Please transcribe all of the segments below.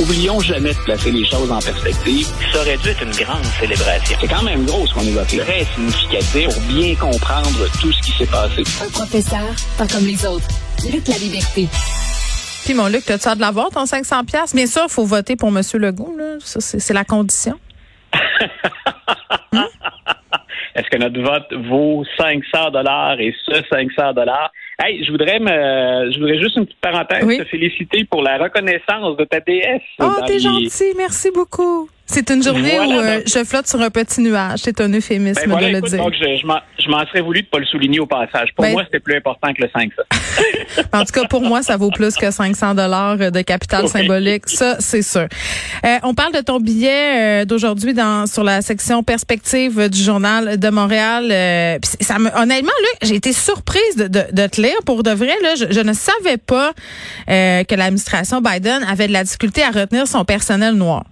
oublions jamais de placer les choses en perspective. Ça aurait dû être une grande célébration. C'est quand même gros ce qu'on évoque là. Très significatif pour bien comprendre tout ce qui s'est passé. Un professeur, pas comme les autres. Luc la liberté. Puis mon Luc, t'as-tu hâte de l'avoir, ton 500 pièces Bien sûr, il faut voter pour M. Legault. Là. Ça, c'est, c'est la condition. Est-ce que notre vote vaut 500 dollars et ce 500 dollars? Hey, je voudrais me, je voudrais juste une petite parenthèse Oui. te féliciter pour la reconnaissance de ta DS. Oh, t'es les- gentil. Merci beaucoup. C'est une journée Voilà, où euh, je flotte sur un petit nuage. C'est un euphémisme Ben voilà, de le dire. donc je, je m'en, serais voulu de pas le souligner au passage. Pour Ben- moi, c'était plus important que le 500. En tout cas, pour moi, ça vaut plus que 500 dollars de capital symbolique. Ça, c'est sûr. Euh, on parle de ton billet euh, d'aujourd'hui dans sur la section perspective du journal de Montréal. Euh, ça me, honnêtement, là, j'ai été surprise de, de, de te lire. Pour de vrai, je, ne savais pas euh, que l'administration Biden avait de la difficulté à retenir son personnel noir.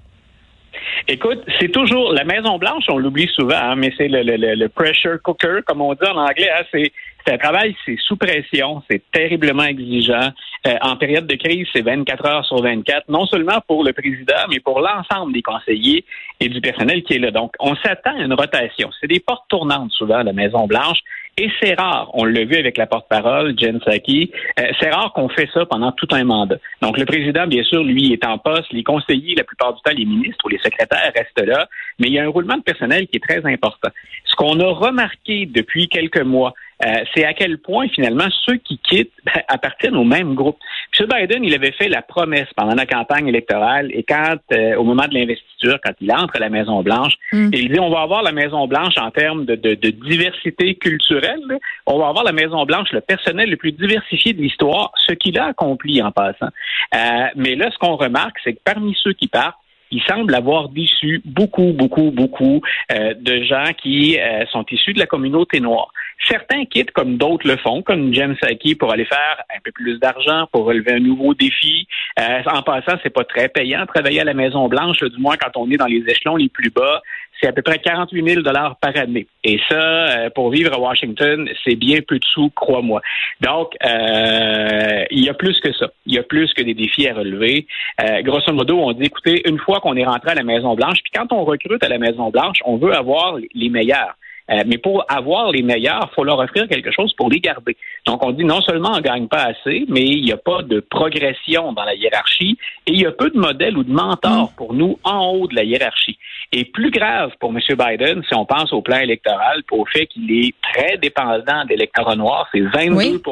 Écoute, c'est toujours la Maison Blanche, on l'oublie souvent, hein, mais c'est le, pressure cooker, comme on dit en anglais. hein, c'est un travail, c'est sous pression, c'est terriblement exigeant. Euh, en période de crise, c'est 24 heures sur 24, non seulement pour le président, mais pour l'ensemble des conseillers et du personnel qui est là. Donc, on s'attend à une rotation. C'est des portes tournantes souvent la Maison Blanche. Et c'est rare, on l'a vu avec la porte-parole, Jen Psaki, euh, c'est rare qu'on fait ça pendant tout un mandat. Donc le président, bien sûr, lui est en poste, les conseillers, la plupart du temps, les ministres ou les secrétaires restent là, mais il y a un roulement de personnel qui est très important. Ce qu'on a remarqué depuis quelques mois, euh, c'est à quel point finalement ceux qui quittent ben, appartiennent au même groupe. M. Biden, il avait fait la promesse pendant la campagne électorale et quand, euh, au moment de l'investiture, quand il entre à la Maison Blanche, Mm. il dit on va avoir la Maison Blanche en termes de, de- de diversité culturelle. là. On va avoir la Maison Blanche, le personnel le plus diversifié de l'histoire, ce qu'il a accompli en passant. Euh, mais là, ce qu'on remarque, c'est que parmi ceux qui partent, il semble avoir déçu beaucoup, beaucoup, beaucoup euh, de gens qui euh, sont issus de la communauté noire. Certains quittent comme d'autres le font, comme Jen Psaki pour aller faire un peu plus d'argent, pour relever un nouveau défi. Euh, en passant, c'est pas très payant travailler à la Maison Blanche, du moins quand on est dans les échelons les plus bas. C'est à peu près 48 000 dollars par année. Et ça, euh, pour vivre à Washington, c'est bien peu de sous, crois-moi. Donc, euh, il y a plus que ça. Il y a plus que des défis à relever. Euh, grosso modo, on dit, écoutez, une fois qu'on est rentré à la Maison Blanche, puis quand on recrute à la Maison Blanche, on veut avoir les meilleurs. Euh, mais pour avoir les meilleurs, il faut leur offrir quelque chose pour les garder. Donc, on dit non seulement on ne gagne pas assez, mais il n'y a pas de progression dans la hiérarchie et il y a peu de modèles ou de mentors pour nous en haut de la hiérarchie. Et plus grave pour M. Biden, si on pense au plan électoral, pour au fait qu'il est très dépendant d'électorat noir, c'est 22 Oui.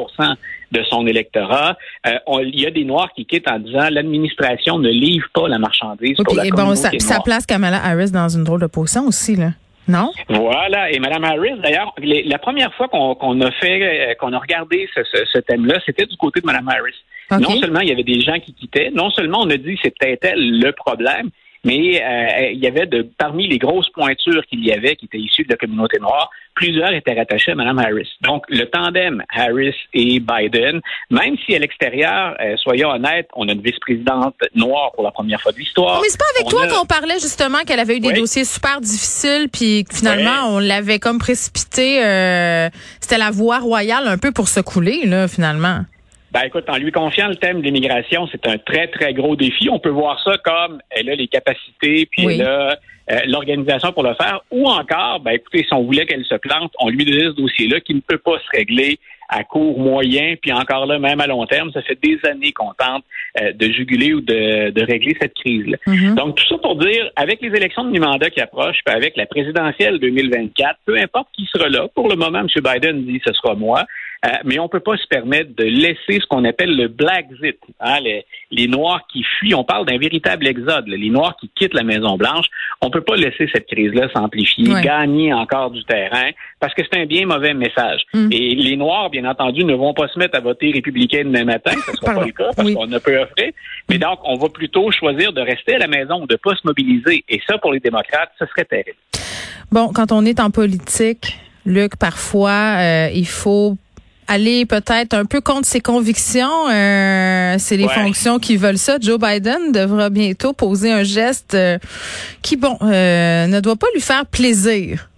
de son électorat. Euh, on- il y a des Noirs qui quittent en disant l'administration ne livre pas la marchandise pour la et bon, ça, ça place Kamala Harris dans une drôle de position aussi, là. Non? Voilà. Et Mme Harris, d'ailleurs, la première fois qu'on a fait, euh, qu'on a regardé ce, ce- ce thème-là, c'était du côté de Mme Harris. Non seulement il y avait des gens qui quittaient, non seulement on a dit que c'était elle le problème, mais euh, il y avait de parmi les grosses pointures qu'il y avait qui étaient issues de la communauté noire, plusieurs étaient rattachés à Mme Harris. Donc le tandem Harris et Biden, même si à l'extérieur, euh, soyons honnêtes, on a une vice-présidente noire pour la première fois de l'histoire. Mais c'est pas avec On toi a- qu'on parlait justement qu'elle avait eu des Oui. dossiers super difficiles, puis finalement on l'avait comme précipité. euh, C'était la voie royale un peu pour se couler, là, finalement. Ben écoute, en lui confiant le thème de l'immigration, c'est un très, très gros défi. On peut voir ça comme elle a les capacités, puis Oui. elle a euh, l'organisation pour le faire. Ou encore, ben écoutez, si on voulait qu'elle se plante, on lui donnait ce dossier-là qui ne peut pas se régler à court, moyen, puis encore là, même à long terme. Ça fait des années qu'on tente euh, de juguler ou de, de régler cette crise-là. Mhm. Donc, tout ça pour dire, avec les élections de mi-mandat qui approchent, puis avec la présidentielle 2024, peu importe qui sera là, pour le moment, M. Biden dit ce sera moi, euh, mais on ne peut pas se permettre de laisser ce qu'on appelle le Blackzit, hein, les, les Noirs qui fuient. On parle d'un véritable exode, là, les Noirs qui quittent la Maison-Blanche. On peut pas laisser cette crise-là s'amplifier, Ouais. gagner encore du terrain, parce que c'est un bien mauvais message. Mm. Et les Noirs, bien entendu, ne vont pas se mettre à voter républicain demain matin, ce ne sera Pardon. pas le cas, parce Oui. qu'on ne peut offrir. Mais donc, on va plutôt choisir de rester à la maison ou de ne pas se mobiliser. Et ça, pour les démocrates, ce serait terrible. Bon, quand on est en politique, Luc, parfois, euh, il faut aller peut-être un peu contre ses convictions. Euh, c'est les Ouais. fonctions qui veulent ça. Joe Biden devra bientôt poser un geste euh, qui, bon, euh, ne doit pas lui faire plaisir.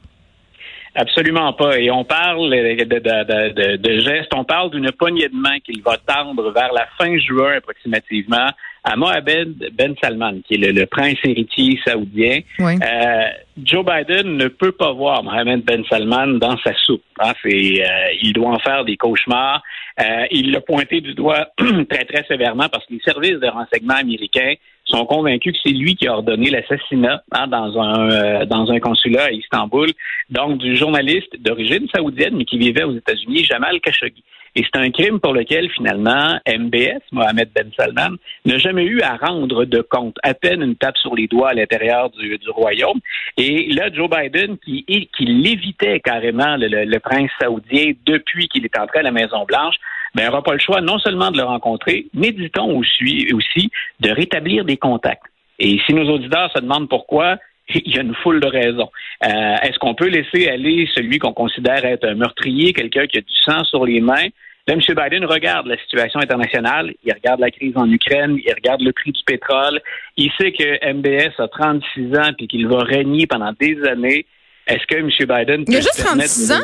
Absolument pas. Et on parle de, de, de, de- de gestes, on parle d'une poignée de main qu'il va tendre vers la fin juin approximativement à Mohamed Ben Salman, qui est le, prince héritier saoudien. Oui. Euh, Joe Biden ne peut pas voir Mohamed Ben Salman dans sa soupe. Hein. C'est, euh, il doit en faire des cauchemars. Euh, il l'a pointé du doigt très, très sévèrement parce que les services de renseignement américains sont convaincus que c'est lui qui a ordonné l'assassinat hein, dans un euh, dans un consulat à Istanbul, donc du journaliste d'origine saoudienne mais qui vivait aux États-Unis, Jamal Khashoggi. Et c'est un crime pour lequel, finalement, MBS, Mohamed Ben Salman, n'a jamais eu à rendre de compte. À peine une tape sur les doigts à l'intérieur du, du, royaume. Et là, Joe Biden, qui, qui l'évitait carrément, le, le, prince saoudien, depuis qu'il est entré à la Maison-Blanche, ben, n'aura pas le choix non seulement de le rencontrer, mais dit-on aussi, aussi de rétablir des contacts. Et si nos auditeurs se demandent pourquoi, il y a une foule de raisons. Euh, est-ce qu'on peut laisser aller celui qu'on considère être un meurtrier, quelqu'un qui a du sang sur les mains? Là, M. Biden regarde la situation internationale, il regarde la crise en Ukraine, il regarde le prix du pétrole, il sait que MBS a 36 ans et qu'il va régner pendant des années. Est-ce que M. Biden peut Il a juste 36 ans?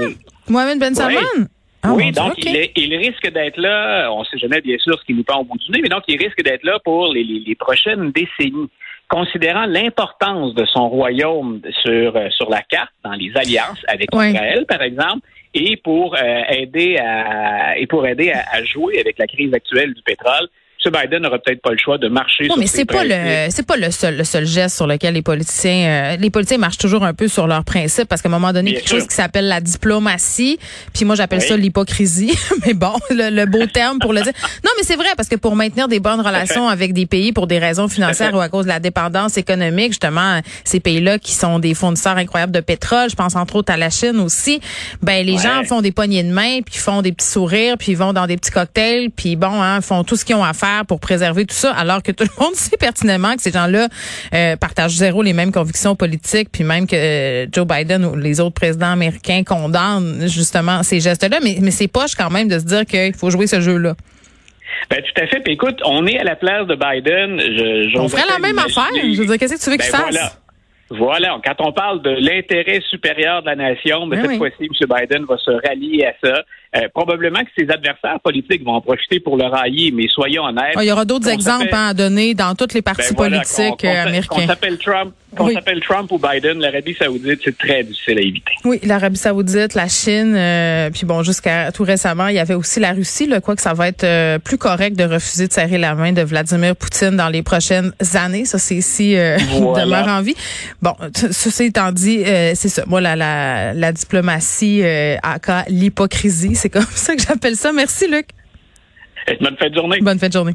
Mohamed Ben Salman? Ah, oui, donc il, risque d'être là, on ne sait jamais bien sûr ce qui nous prend au bout du nez, mais donc il risque d'être là pour les prochaines décennies considérant l'importance de son royaume sur, euh, sur la carte, dans les alliances avec Israël, par exemple, et pour euh, aider à et pour aider à, jouer avec la crise actuelle du pétrole, Biden n'aura peut-être pas le choix de marcher. Non, mais c'est pas le c'est pas le seul le seul geste sur lequel les politiciens euh, les politiciens marchent toujours un peu sur leurs principes parce qu'à un moment donné quelque chose qui s'appelle la diplomatie, puis moi j'appelle ça l'hypocrisie, mais bon le, beau terme pour le dire. Non, mais c'est vrai parce que pour maintenir des bonnes relations avec des pays pour des raisons financières ou à cause de la dépendance économique, justement ces pays-là qui sont des fournisseurs incroyables de pétrole, je pense entre autres à la Chine aussi, ben les gens font des poignées de main puis font des petits sourires puis vont dans des petits cocktails puis bon hein, font tout ce qu'ils ont à faire pour préserver tout ça, alors que tout le monde sait pertinemment que ces gens-là euh, partagent zéro les mêmes convictions politiques, puis même que euh, Joe Biden ou les autres présidents américains condamnent justement ces gestes-là. Mais, mais c'est poche quand même de se dire qu'il faut jouer ce jeu-là. Ben, tout à fait. Puis écoute, on est à la place de Biden. Je, on ferait la même affaire. Je veux dire, qu'est-ce que tu veux qu'il ben, fasse? Voilà. Quand on parle de l'intérêt supérieur de la nation, ben, ben cette fois-ci, M. Biden va se rallier à ça. Euh, probablement que ses adversaires politiques vont en profiter pour le railler, mais soyons honnêtes. Ah, il y aura d'autres exemples hein, à donner dans toutes les partis ben politiques euh, américains. Qu'on s'appelle Trump, qu'on s'appelle Trump ou Biden, l'Arabie Saoudite, c'est très difficile à éviter. Oui, l'Arabie Saoudite, la Chine, euh, puis bon, jusqu'à tout récemment, il y avait aussi la Russie. Là, quoi que ça va être plus correct de refuser de serrer la main de Vladimir Poutine dans les prochaines années. Ça, c'est ici voilà. demeure en vie. Bon, ceci étant dit, c'est ça. Moi, la, la, la diplomatie, aka l'hypocrisie c'est comme ça que j'appelle ça. Merci, Luc. bonne fin de journée. Bonne fin de journée.